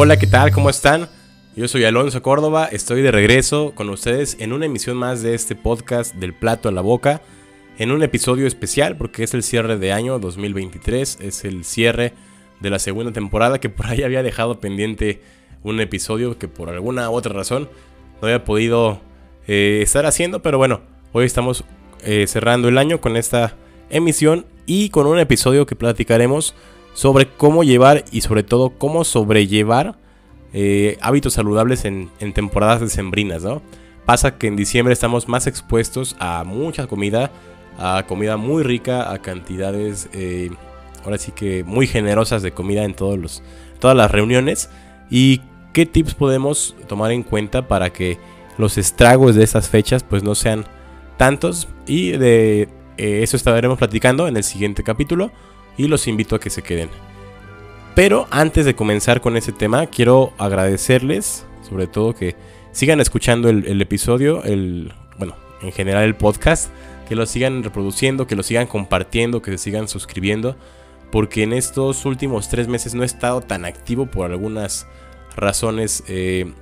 Hola, ¿qué tal? ¿Cómo están? Yo soy Alonso Córdoba, estoy de regreso con ustedes en una emisión más de este podcast del plato a la boca, en un episodio especial porque es el cierre de año 2023, es el cierre de la segunda temporada que por ahí había dejado pendiente un episodio que por alguna otra razón no había podido eh, estar haciendo, pero bueno, hoy estamos eh, cerrando el año con esta emisión y con un episodio que platicaremos sobre cómo llevar y sobre todo cómo sobrellevar eh, hábitos saludables en, temporadas decembrinas, ¿no? Pasa que en diciembre estamos más expuestos a mucha comida, a comida muy rica, a cantidades, eh, ahora sí que muy generosas de comida en todos los, todas las reuniones. ¿Y qué tips podemos tomar en cuenta para que los estragos de esas fechas pues no sean tantos? Y de eh, eso estaremos platicando en el siguiente capítulo y los invito a que se queden. Pero antes de comenzar con ese tema, quiero agradecerles, sobre todo que sigan escuchando el, episodio, el, bueno, en general el podcast, que lo sigan reproduciendo, que lo sigan compartiendo, que se sigan suscribiendo, porque en estos últimos tres meses no he estado tan activo por algunas razones. Eh,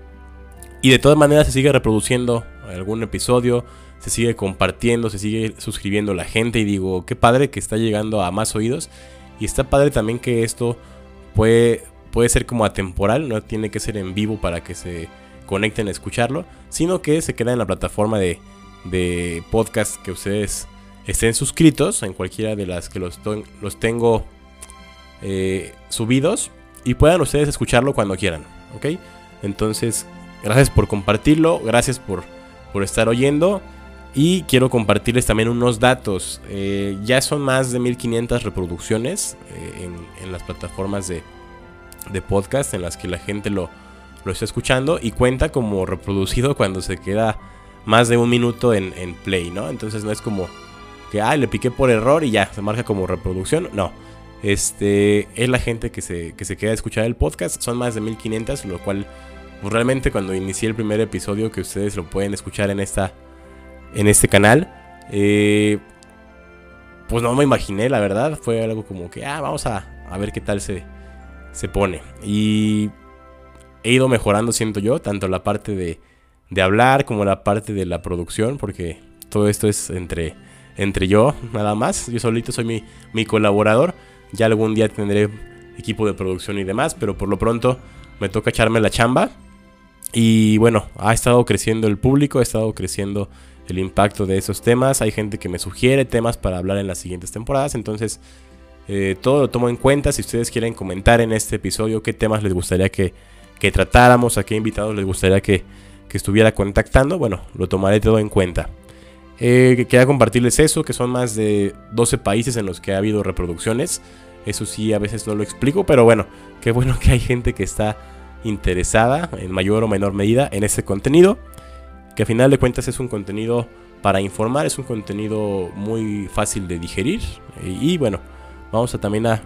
y de todas maneras se sigue reproduciendo algún episodio, se sigue compartiendo, se sigue suscribiendo la gente y digo, qué padre que está llegando a más oídos y está padre también que esto puede, puede ser como atemporal, no tiene que ser en vivo para que se conecten a escucharlo, sino que se queda en la plataforma de, de podcast que ustedes estén suscritos, en cualquiera de las que los, tengo eh, subidos y puedan ustedes escucharlo cuando quieran, ¿ok? Entonces, gracias por compartirlo, gracias por, por estar oyendo. Y quiero compartirles también unos datos. Eh, ya son más de 1500 reproducciones eh, en, las plataformas de, podcast en las que la gente lo, lo, está escuchando y cuenta como reproducido cuando se queda más de un minuto en, play, ¿no? Entonces no es como que, ah, le piqué por error y ya, se marca como reproducción. No. Este es la gente que se, que se queda a escuchar el podcast. Son más de 1500, lo cual pues, realmente cuando inicié el primer episodio que ustedes lo pueden escuchar en esta en este canal. Eh, pues no me imaginé, la verdad. Fue algo como que, ah, vamos a, ver qué tal se, se pone. Y he ido mejorando, siento yo, tanto la parte de, de hablar como la parte de la producción, porque todo esto es entre, entre yo, nada más. Yo solito soy mi, mi colaborador. Ya algún día tendré equipo de producción y demás, pero por lo pronto me toca echarme la chamba. Y bueno, ha estado creciendo el público, ha estado creciendo el impacto de esos temas. Hay gente que me sugiere temas para hablar en las siguientes temporadas. Entonces, eh, todo lo tomo en cuenta. Si ustedes quieren comentar en este episodio qué temas les gustaría que, tratáramos, a qué invitados les gustaría que, estuviera contactando, bueno, lo tomaré todo en cuenta. Eh, quería compartirles eso, que son más de 12 países en los que ha habido reproducciones. Eso sí, a veces no lo explico, pero bueno, qué bueno que hay gente que está interesada en mayor o menor medida en ese contenido que a final de cuentas es un contenido para informar, es un contenido muy fácil de digerir. Y, bueno, vamos a también a,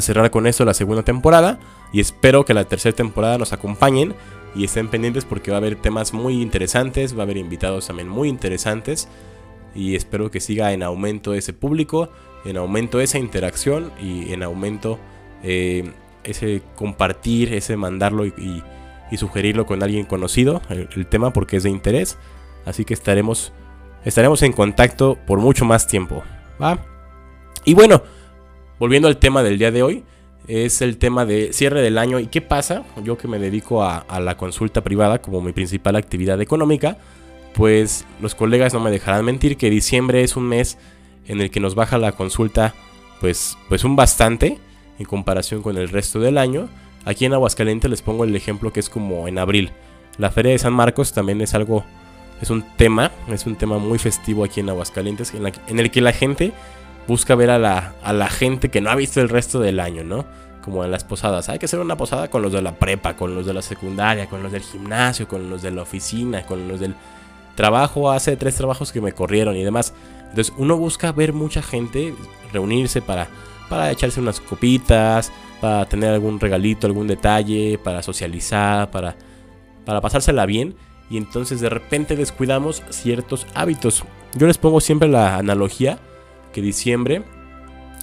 cerrar con esto la segunda temporada. Y espero que la tercera temporada nos acompañen y estén pendientes porque va a haber temas muy interesantes, va a haber invitados también muy interesantes. Y espero que siga en aumento ese público, en aumento esa interacción y en aumento eh, ese compartir, ese mandarlo y sugerirlo con alguien conocido, el, tema porque es de interés. Así que estaremos, estaremos en contacto por mucho más tiempo. ¿va? Y bueno, volviendo al tema del día de hoy, es el tema de cierre del año. ¿Y qué pasa? Yo que me dedico a, la consulta privada como mi principal actividad económica, pues los colegas no me dejarán mentir que diciembre es un mes en el que nos baja la consulta pues, pues un bastante en comparación con el resto del año. Aquí en Aguascalientes les pongo el ejemplo que es como en abril. La Feria de San Marcos también es algo, es un tema, es un tema muy festivo aquí en Aguascalientes, en, el que la gente busca ver a la, a la gente que no ha visto el resto del año, ¿no? Como en las posadas. Hay que hacer una posada con los de la prepa, con los de la secundaria, con los del gimnasio, con los de la oficina, con los del trabajo. Hace tres trabajos que me corrieron y demás. Entonces uno busca ver mucha gente, reunirse para, para echarse unas copitas, para tener algún regalito, algún detalle, para socializar, para, para pasársela bien. Y entonces de repente descuidamos ciertos hábitos. Yo les pongo siempre la analogía que diciembre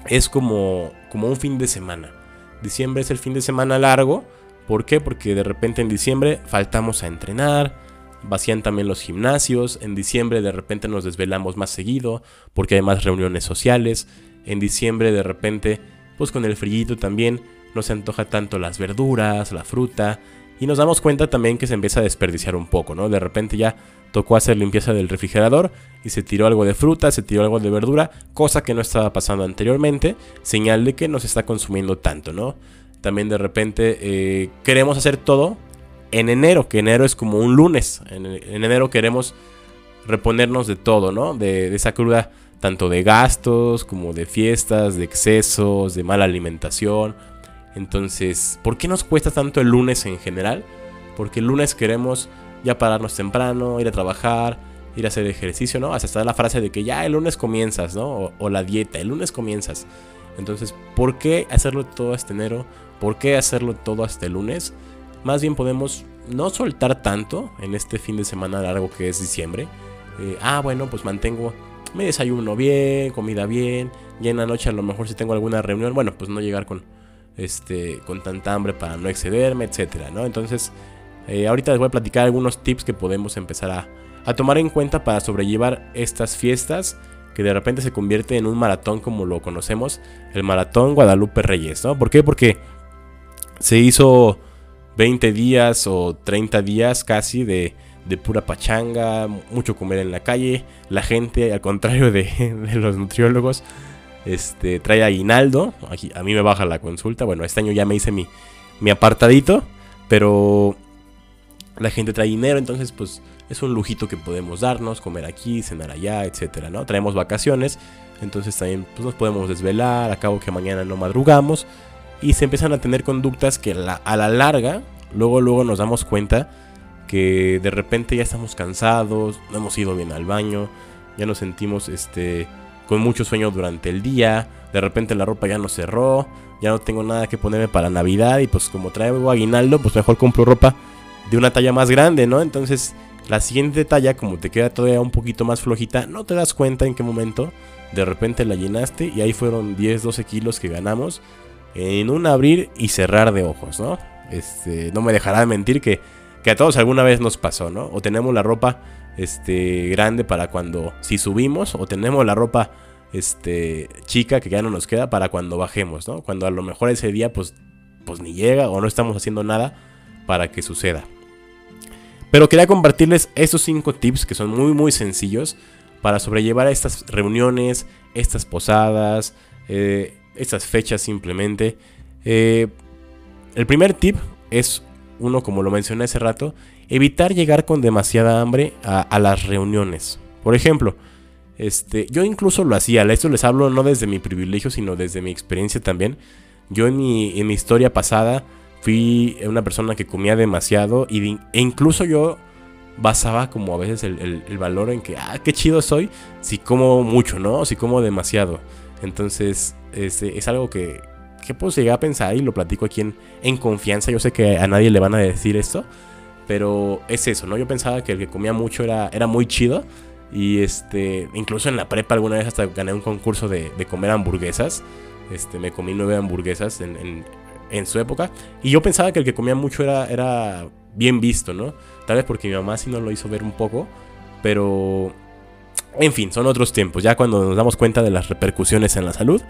es como, como un fin de semana. Diciembre es el fin de semana largo ¿Por qué? Porque de repente en diciembre faltamos a entrenar, vacían también los gimnasios, en diciembre de repente nos desvelamos más seguido porque hay más reuniones sociales, en diciembre de repente pues con el frillito también no se antoja tanto las verduras, la fruta y nos damos cuenta también que se empieza a desperdiciar un poco, ¿no? De repente ya tocó hacer limpieza del refrigerador y se tiró algo de fruta, se tiró algo de verdura, cosa que no estaba pasando anteriormente, señal de que nos está consumiendo tanto, ¿no? También de repente eh, queremos hacer todo en enero, que enero es como un lunes. En, enero queremos reponernos de todo, ¿no? De, esa cruda, tanto de gastos como de fiestas, de excesos, de mala alimentación. Entonces, ¿por qué nos cuesta tanto el lunes en general? Porque el lunes queremos ya pararnos temprano, ir a trabajar, ir a hacer ejercicio, ¿no? Hasta está la frase de que ya el lunes comienzas, ¿no? O, la dieta, el lunes comienzas. Entonces, ¿por qué hacerlo todo este enero? ¿Por qué hacerlo todo hasta el lunes? Más bien podemos no soltar tanto en este fin de semana largo que es diciembre. Eh, ah, bueno, pues mantengo mi desayuno bien, comida bien. Y en la noche a lo mejor si tengo alguna reunión, bueno, pues no llegar con, este, con tanta hambre para no excederme, etcétera, ¿no? Entonces, eh, ahorita les voy a platicar algunos tips que podemos empezar a, a tomar en cuenta para sobrellevar estas fiestas que de repente se convierte en un maratón como lo conocemos, el maratón Guadalupe Reyes, ¿no? ¿Por qué? Porque se hizo 20 días o 30 días casi de, pura pachanga, mucho comer en la calle. La gente, al contrario de, los nutriólogos, este, trae aguinaldo. Aquí, a mí me baja la consulta. Bueno, este año ya me hice mi, mi apartadito, pero la gente trae dinero, entonces pues es un lujito que podemos darnos, comer aquí, cenar allá, etcétera, ¿no? Traemos vacaciones, entonces también pues, nos podemos desvelar, a cabo que mañana no madrugamos y se empiezan a tener conductas que a la larga, luego, luego nos damos cuenta que de repente ya estamos cansados, no hemos ido bien al baño, ya nos sentimos este, con mucho sueño durante el día, de repente la ropa ya no cerró, ya no tengo nada que ponerme para Navidad y pues como traigo aguinaldo, pues mejor compro ropa de una talla más grande, ¿no? Entonces la siguiente talla, como te queda todavía un poquito más flojita, no te das cuenta en qué momento de repente la llenaste y ahí fueron 10, 12 kilos que ganamos en un abrir y cerrar de ojos, ¿no? Este, no me dejará de mentir que, que a todos alguna vez nos pasó, ¿no? O tenemos la ropa este, grande para cuando si subimos, o tenemos la ropa este, chica que ya no nos queda para cuando bajemos, ¿no? Cuando a lo mejor ese día pues, pues ni llega o no estamos haciendo nada para que suceda. Pero quería compartirles estos cinco tips que son muy muy sencillos para sobrellevar estas reuniones, estas posadas, eh, estas fechas simplemente. Eh, el primer tip es uno, como lo mencioné hace rato, evitar llegar con demasiada hambre a, las reuniones. Por ejemplo, este, yo incluso lo hacía, esto les hablo no desde mi privilegio, sino desde mi experiencia también. Yo en mi, en mi historia pasada fui una persona que comía demasiado y, e incluso yo basaba como a veces el, el, valor en que, ah, qué chido soy si como mucho, ¿no? Si como demasiado. Entonces, este, es algo que, que pues llegué a pensar y lo platico aquí en, en confianza. Yo sé que a nadie le van a decir esto, pero es eso, ¿no? Yo pensaba que el que comía mucho era, era muy chido. Y este, incluso en la prepa alguna vez hasta gané un concurso de, de comer hamburguesas. Este, me comí nueve hamburguesas en, en, en, su época. Y yo pensaba que el que comía mucho era, era bien visto, ¿no? Tal vez porque mi mamá sí nos lo hizo ver un poco. Pero, en fin, son otros tiempos. Ya cuando nos damos cuenta de las repercusiones en la salud,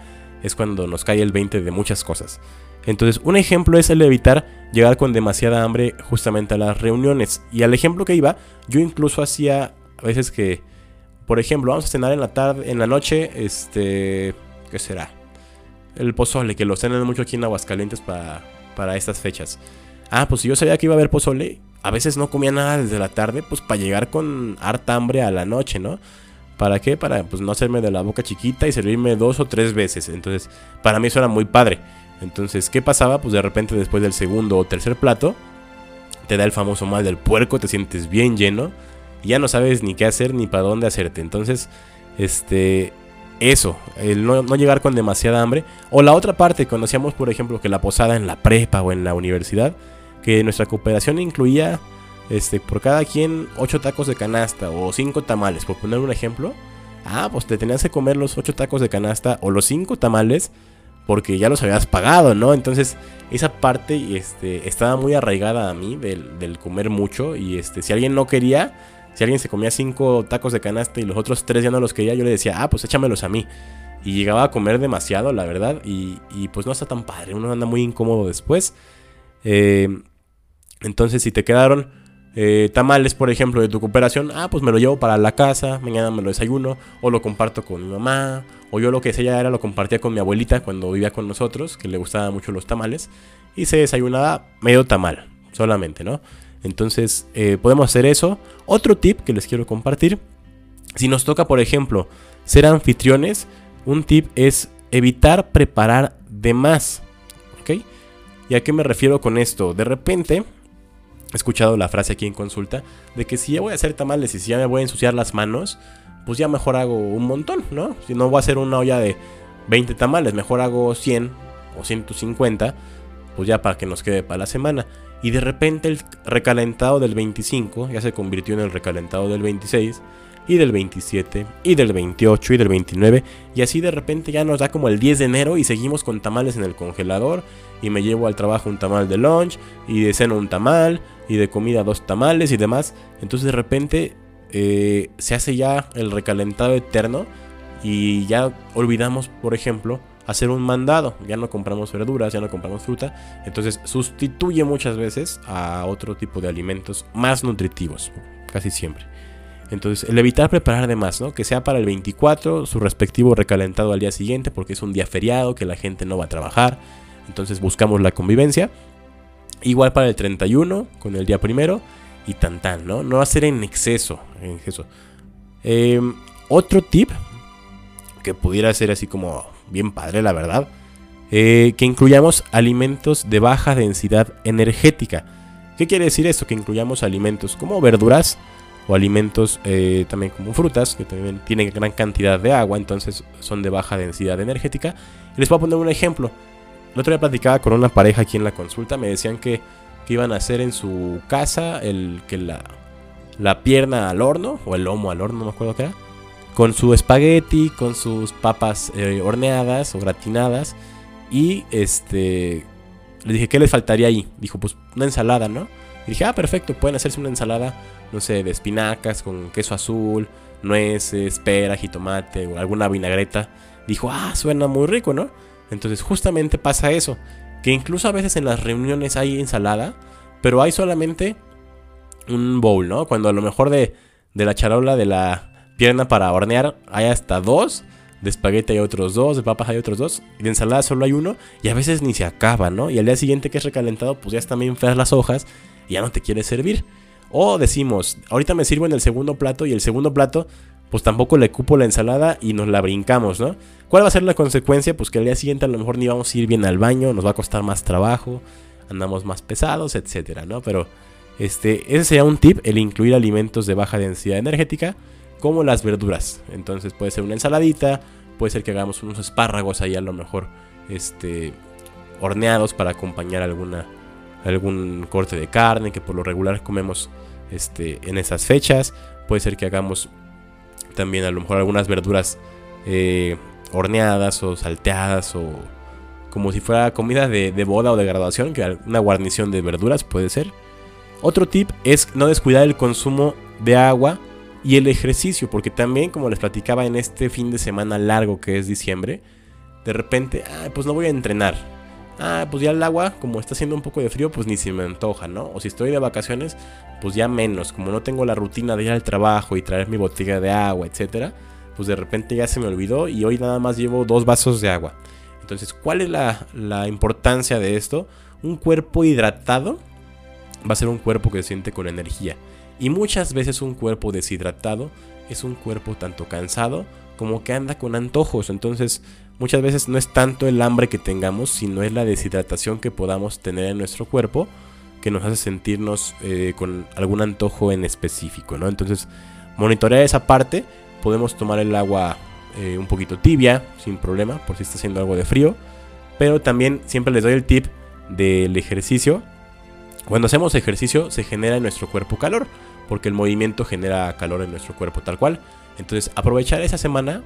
es cuando nos cae el 20 de muchas cosas. Entonces, un ejemplo es el de evitar llegar con demasiada hambre justamente a las reuniones. Y al ejemplo que iba, yo incluso hacía a veces que, por ejemplo, vamos a cenar en la tarde, en la noche, este, ¿qué será? El pozole, que lo cenan mucho aquí en Aguascalientes para, para estas fechas. Ah, pues si yo sabía que iba a haber pozole, a veces no comía nada desde la tarde, pues para llegar con harta hambre a la noche, ¿no? ¿Para qué? Para pues no hacerme de la boca chiquita y servirme dos o tres veces. Entonces, para mí eso era muy padre. Entonces, ¿qué pasaba? Pues de repente después del segundo o tercer plato, te da el famoso mal del puerco, te sientes bien lleno y ya no sabes ni qué hacer ni para dónde hacerte. Entonces, este, eso, el no, no, llegar con demasiada hambre. O la otra parte, conocíamos por ejemplo que la posada en la prepa o en la universidad, que nuestra cooperación incluía este, por cada quien 8 tacos de canasta o 5 tamales, por poner un ejemplo. Ah, pues te tenías que comer los 8 tacos de canasta o los 5 tamales porque ya los habías pagado, ¿no? Entonces, esa parte este, estaba muy arraigada a mí del, comer mucho. Y este, si alguien no quería, si alguien se comía cinco tacos de canasta y los otros tres ya no los quería, yo le decía, ah, pues échamelos a mí. Y llegaba a comer demasiado, la verdad. Y, pues no está tan padre, uno anda muy incómodo después. Eh, entonces, si te quedaron eh, tamales, por ejemplo, de tu cooperación, ah, pues me lo llevo para la casa, mañana me lo desayuno, o lo comparto con mi mamá, o yo lo que sea era lo compartía con mi abuelita cuando vivía con nosotros, que le gustaban mucho los tamales, y se desayunaba medio tamal, solamente, ¿no? Entonces, eh, podemos hacer eso. Otro tip que les quiero compartir, si nos toca, por ejemplo, ser anfitriones, un tip es evitar preparar de más, ¿ok? ¿Y a qué me refiero con esto? De repente, he escuchado la frase aquí en consulta de que si ya voy a hacer tamales y si ya me voy a ensuciar las manos, pues ya mejor hago un montón, ¿no? Si no voy a hacer una olla de 20 tamales, mejor hago 100 o 150, pues ya para que nos quede para la semana. Y de repente el recalentado del 25 ya se convirtió en el recalentado del 26 y del 27 y del 28 y del 29 y así de repente ya nos da como el 10 de enero y seguimos con tamales en el congelador y me llevo al trabajo un tamal de lunch y de cena un tamal y de comida dos tamales y demás. Entonces de repente eh, se hace ya el recalentado eterno y ya olvidamos, por ejemplo, hacer un mandado. Ya no compramos verduras, ya no compramos fruta. Entonces sustituye muchas veces a otro tipo de alimentos más nutritivos, casi siempre. Entonces, el evitar preparar de más, ¿no? Que sea para el 24, su respectivo recalentado al día siguiente, porque es un día feriado, que la gente no va a trabajar. Entonces buscamos la convivencia. Igual para el 31, con el día primero. Y tan tan, ¿no? No hacer en exceso. En em, otro tip, que pudiera ser así como bien padre, la verdad. Eh, que incluyamos alimentos de baja densidad energética. ¿Qué quiere decir esto? Que incluyamos alimentos como verduras o alimentos eh, también como frutas, que también tienen gran cantidad de agua, entonces son de baja densidad energética. Les voy a poner un ejemplo. El otro día platicaba con una pareja aquí en la consulta, me decían que, iban a hacer en su casa el que la, la pierna al horno, o el lomo al horno, no me acuerdo qué era, con su espagueti, con sus papas eh, horneadas o gratinadas, y este, le dije, ¿qué les faltaría ahí? Dijo, pues una ensalada, ¿no? Y dije, ah, perfecto, pueden hacerse una ensalada, no sé, de espinacas con queso azul, nueces, pera, jitomate o alguna vinagreta. Dijo, ah, suena muy rico, ¿no? Entonces justamente pasa eso, que incluso a veces en las reuniones hay ensalada, pero hay solamente un bowl, ¿no? Cuando a lo mejor de, de la charola de la pierna para hornear hay hasta dos, de espagueti hay otros dos, de papas hay otros dos, y de ensalada solo hay uno, y a veces ni se acaba, ¿no? Y al día siguiente que es recalentado, pues ya están bien feas las hojas y ya no te quiere servir. O decimos, ahorita me sirvo en el segundo plato y el segundo plato pues tampoco le cupo la ensalada y nos la brincamos, ¿no? ¿Cuál va a ser la consecuencia? Pues que al día siguiente a lo mejor ni vamos a ir bien al baño, nos va a costar más trabajo, andamos más pesados, etcétera, ¿no? Pero este, ese sería un tip, el incluir alimentos de baja densidad energética, como las verduras. Entonces puede ser una ensaladita, puede ser que hagamos unos espárragos ahí a lo mejor este, horneados para acompañar alguna, algún corte de carne que por lo regular comemos este, en esas fechas. Puede ser que hagamos también a lo mejor algunas verduras eh, horneadas o salteadas o como si fuera comida de, boda o de graduación, que una guarnición de verduras puede ser. Otro tip es no descuidar el consumo de agua y el ejercicio, porque también como les platicaba en este fin de semana largo que es diciembre, de repente, pues no voy a entrenar. Ah, pues ya el agua, como está haciendo un poco de frío, pues ni se me antoja, ¿no? O si estoy de vacaciones, pues ya menos. Como no tengo la rutina de ir al trabajo y traer mi botella de agua, etcétera, pues de repente ya se me olvidó y hoy nada más llevo dos vasos de agua. Entonces, ¿cuál es la, la importancia de esto? Un cuerpo hidratado va a ser un cuerpo que se siente con energía. Y muchas veces un cuerpo deshidratado es un cuerpo tanto cansado como que anda con antojos. Entonces, muchas veces no es tanto el hambre que tengamos, sino es la deshidratación que podamos tener en nuestro cuerpo que nos hace sentirnos eh, con algún antojo en específico, ¿no? Entonces, monitorear esa parte, podemos tomar el agua eh, un poquito tibia, sin problema, por si está haciendo algo de frío, pero también siempre les doy el tip del ejercicio. Cuando hacemos ejercicio se genera en nuestro cuerpo calor, porque el movimiento genera calor en nuestro cuerpo tal cual. Entonces, aprovechar esa semana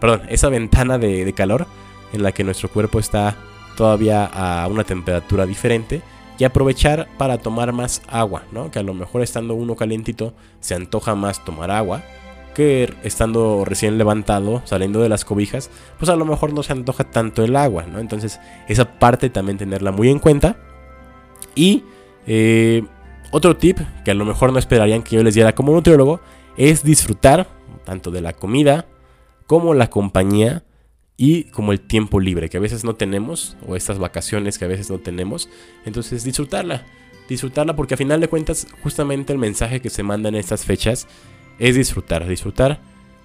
perdón, esa ventana de, calor en la que nuestro cuerpo está todavía a una temperatura diferente y aprovechar para tomar más agua, ¿no? Que a lo mejor estando uno calientito se antoja más tomar agua que estando recién levantado, saliendo de las cobijas, pues a lo mejor no se antoja tanto el agua, ¿no? Entonces esa parte también tenerla muy en cuenta. Y eh, otro tip que a lo mejor no esperarían que yo les diera como nutriólogo es disfrutar tanto de la comida como la compañía y como el tiempo libre que a veces no tenemos o estas vacaciones que a veces no tenemos. Entonces disfrutarla, disfrutarla porque a final de cuentas justamente el mensaje que se manda en estas fechas es disfrutar, disfrutar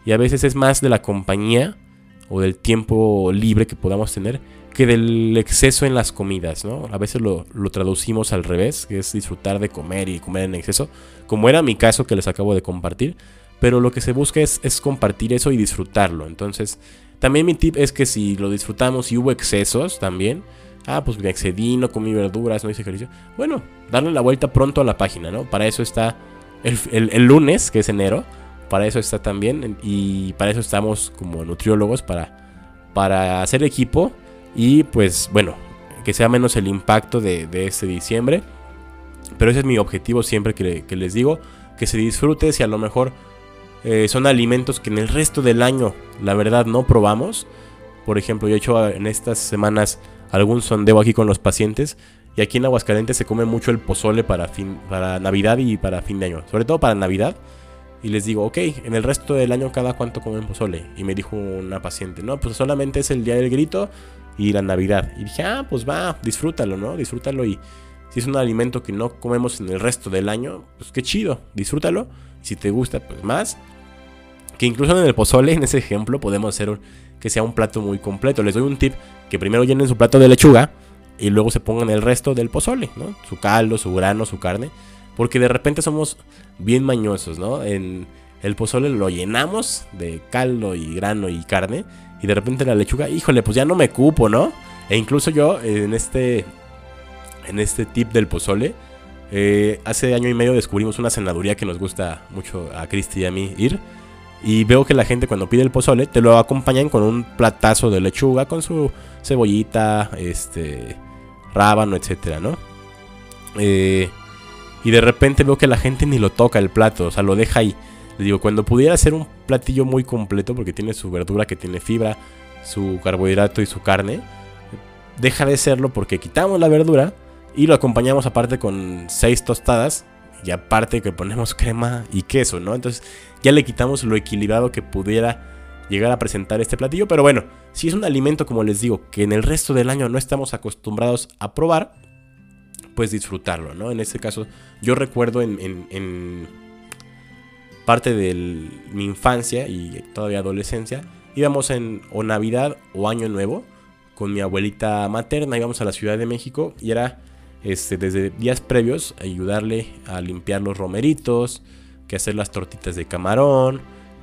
y a veces es más de la compañía o del tiempo libre que podamos tener que del exceso en las comidas, ¿no? A veces lo, lo, traducimos al revés, que es disfrutar de comer y comer en exceso, como era mi caso que les acabo de compartir, pero lo que se busca es, es compartir eso y disfrutarlo. Entonces, también mi tip es que si lo disfrutamos y hubo excesos también, ah, pues me excedí, no comí verduras, no hice ejercicio. Bueno, darle la vuelta pronto a la página, ¿no? Para eso está el, lunes, que es enero, para eso está también. Y para eso estamos como nutriólogos, para, para hacer equipo y pues bueno, que sea menos el impacto de, este diciembre. Pero ese es mi objetivo siempre que, que les digo, que se disfrute si a lo mejor eh, son alimentos que en el resto del año, la verdad, no probamos. Por ejemplo, yo he hecho en estas semanas algún sondeo aquí con los pacientes. Y aquí en Aguascalientes se come mucho el pozole para, fin, para Navidad y para fin de año. Sobre todo para Navidad. Y les digo, ok, en el resto del año cada cuánto comen pozole. Y me dijo una paciente, no, pues solamente es el día del grito y la Navidad. Y dije, ah, pues va, disfrútalo, ¿no? Disfrútalo y si es un alimento que no comemos en el resto del año, pues qué chido, disfrútalo. Si te gusta, pues más. Que incluso en el pozole, en ese ejemplo, podemos hacer que sea un plato muy completo. Les doy un tip, que primero llenen su plato de lechuga y luego se pongan el resto del pozole, ¿no? Su caldo, su grano, su carne. Porque de repente somos bien mañosos, ¿no? En el pozole lo llenamos de caldo y grano y carne. Y de repente la lechuga, híjole, pues ya no me cupo, ¿no? E incluso yo en este en este tip del pozole. Eh, hace año y medio descubrimos una cenaduría que nos gusta mucho a Cristi y a mí ir. Y veo que la gente cuando pide el pozole te lo acompañan con un platazo de lechuga, con su cebollita, este, rábano, etcétera, ¿no? Eh, y de repente veo que la gente ni lo toca el plato, o sea, lo deja ahí. Le digo, cuando pudiera ser un platillo muy completo, porque tiene su verdura, que tiene fibra, su carbohidrato y su carne, deja de serlo porque quitamos la verdura y lo acompañamos aparte con seis tostadas. Y aparte que ponemos crema y queso, ¿no? Entonces ya le quitamos lo equilibrado que pudiera llegar a presentar este platillo. Pero bueno, si es un alimento, como les digo, que en el resto del año no estamos acostumbrados a probar, pues disfrutarlo, ¿no? En este caso, yo recuerdo en, parte de mi infancia y todavía adolescencia, íbamos en o Navidad o Año Nuevo con mi abuelita materna, íbamos a la Ciudad de México y era este, desde días previos ayudarle a limpiar los romeritos, que hacer las tortitas de camarón,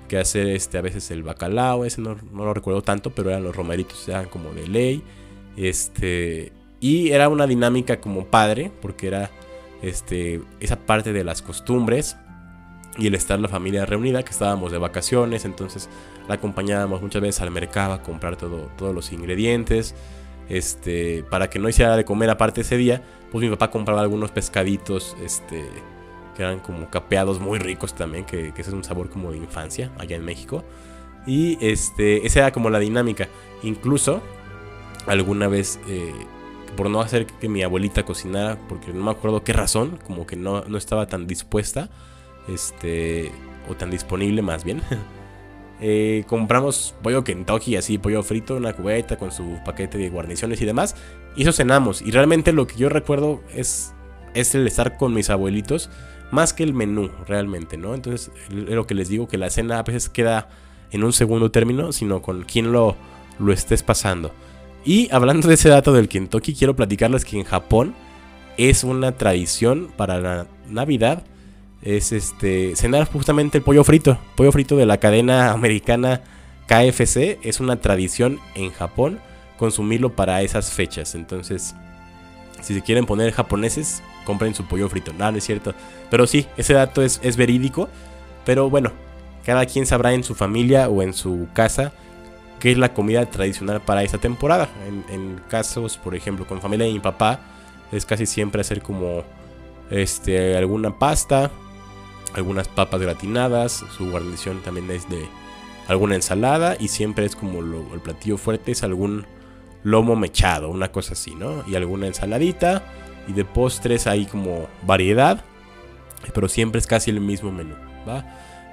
que hacer este, a veces el bacalao, ese no, lo recuerdo tanto, pero eran los romeritos, eran como de ley. Este, y era una dinámica como padre, porque era este, esa parte de las costumbres y el estar la familia reunida, que estábamos de vacaciones, entonces la acompañábamos muchas veces al mercado a comprar todo, todos los ingredientes este, para que no hiciera de comer aparte ese día, pues mi papá compraba algunos pescaditos, este, que eran como capeados muy ricos también, que, ese es un sabor como de infancia allá en México. Y este, esa era como la dinámica. Incluso, alguna vez, eh, por no hacer que mi abuelita cocinara, porque no me acuerdo qué razón, como que no, no estaba tan dispuesta, este, o tan disponible más bien. Eh, compramos pollo Kentucky, así, pollo frito, una cubeta con su paquete de guarniciones y demás. Y eso cenamos. Y realmente lo que yo recuerdo es, es el estar con mis abuelitos más que el menú, realmente, ¿no? Entonces, es lo que les digo, que la cena a veces queda en un segundo término, sino con quien lo, lo estés pasando. Y hablando de ese dato del Kentucky, quiero platicarles que en Japón es una tradición para la Navidad es este cenar justamente el pollo frito. Pollo frito de la cadena americana KFC es una tradición en Japón consumirlo para esas fechas. Entonces, si se quieren poner japoneses, compren su pollo frito. No, no es cierto. Pero sí, ese dato es, verídico. Pero bueno, cada quien sabrá en su familia o en su casa qué es la comida tradicional para esta temporada. En, en, casos, por ejemplo, con familia de mi papá, es casi siempre hacer como este, alguna pasta, algunas papas gratinadas, su guarnición también es de alguna ensalada y siempre es como el platillo fuerte es algún lomo mechado, una cosa así, ¿no? Y alguna ensaladita y de postres hay como variedad, pero siempre es casi el mismo menú, ¿va?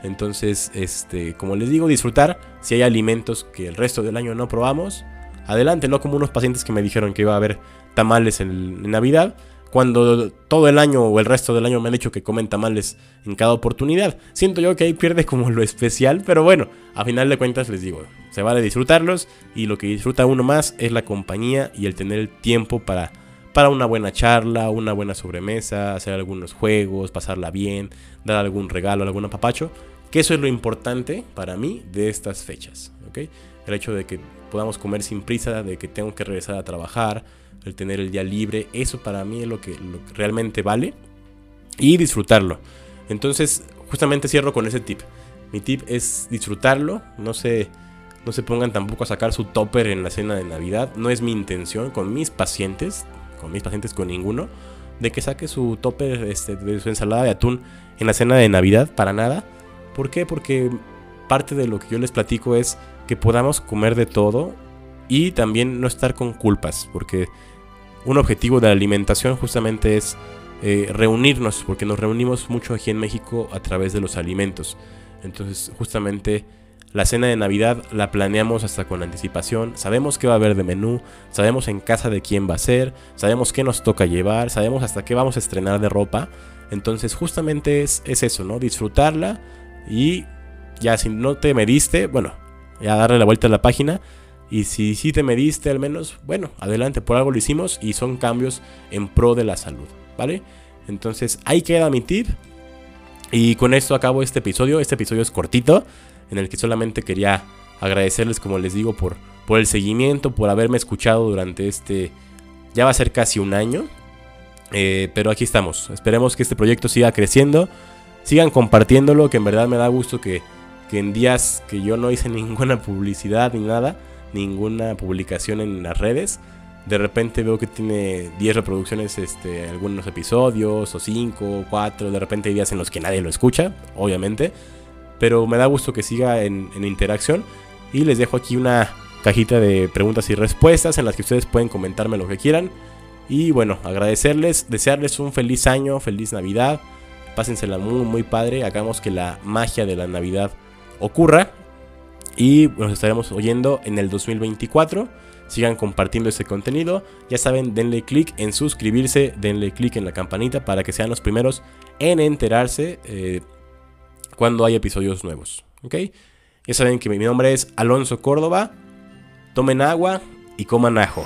Entonces, este, como les digo, disfrutar si hay alimentos que el resto del año no probamos, adelante, no como unos pacientes que me dijeron que iba a haber tamales en Navidad, cuando todo el año o el resto del año me han dicho que comen tamales en cada oportunidad. Siento yo que ahí pierde como lo especial, pero bueno, a final de cuentas les digo, se vale disfrutarlos y lo que disfruta uno más es la compañía y el tener el tiempo para, para una buena charla, una buena sobremesa, hacer algunos juegos, pasarla bien, dar algún regalo, algún apapacho, que eso es lo importante para mí de estas fechas, ¿ok? El hecho de que podamos comer sin prisa, de que tengo que regresar a trabajar, el tener el día libre, eso para mí es lo que, realmente vale y disfrutarlo. Entonces, justamente cierro con ese tip. Mi tip es disfrutarlo, no se, no se pongan tampoco a sacar su topper en la cena de Navidad, no es mi intención con mis pacientes, con mis pacientes con ninguno, de que saque su topper este, de su ensalada de atún en la cena de Navidad, para nada. ¿Por qué? Porque parte de lo que yo les platico es que podamos comer de todo y también no estar con culpas, porque un objetivo de la alimentación justamente es eh, reunirnos, porque nos reunimos mucho aquí en México a través de los alimentos. Entonces justamente la cena de Navidad la planeamos hasta con anticipación, sabemos qué va a haber de menú, sabemos en casa de quién va a ser, sabemos qué nos toca llevar, sabemos hasta qué vamos a estrenar de ropa. Entonces justamente es, es eso, ¿no? Disfrutarla y ya si no te mediste, bueno, ya darle la vuelta a la página y si sí te mediste al menos, bueno, adelante, por algo lo hicimos y son cambios en pro de la salud, ¿vale? Entonces ahí queda mi tip. Y con esto acabo este episodio. Este episodio es cortito, en el que solamente quería agradecerles, como les digo, por, por el seguimiento, por haberme escuchado durante este... Ya va a ser casi un año. Eh, pero aquí estamos. Esperemos que este proyecto siga creciendo. Sigan compartiéndolo, que en verdad me da gusto que, que en días que yo no hice ninguna publicidad ni nada ninguna publicación en las redes. De repente veo que tiene 10 reproducciones este, algunos episodios, o 5, 4. De repente hay días en los que nadie lo escucha, obviamente. Pero me da gusto que siga en, en interacción. Y les dejo aquí una cajita de preguntas y respuestas en las que ustedes pueden comentarme lo que quieran. Y bueno, agradecerles, desearles un feliz año, feliz Navidad. Pásensela muy, muy padre. Hagamos que la magia de la Navidad ocurra. Y nos estaremos oyendo en el 2024. Sigan compartiendo este contenido. Ya saben, denle click en suscribirse, denle click en la campanita para que sean los primeros en enterarse eh, cuando hay episodios nuevos. ¿Ok? Ya saben que mi nombre es Alonso Córdoba. Tomen agua y coman ajo.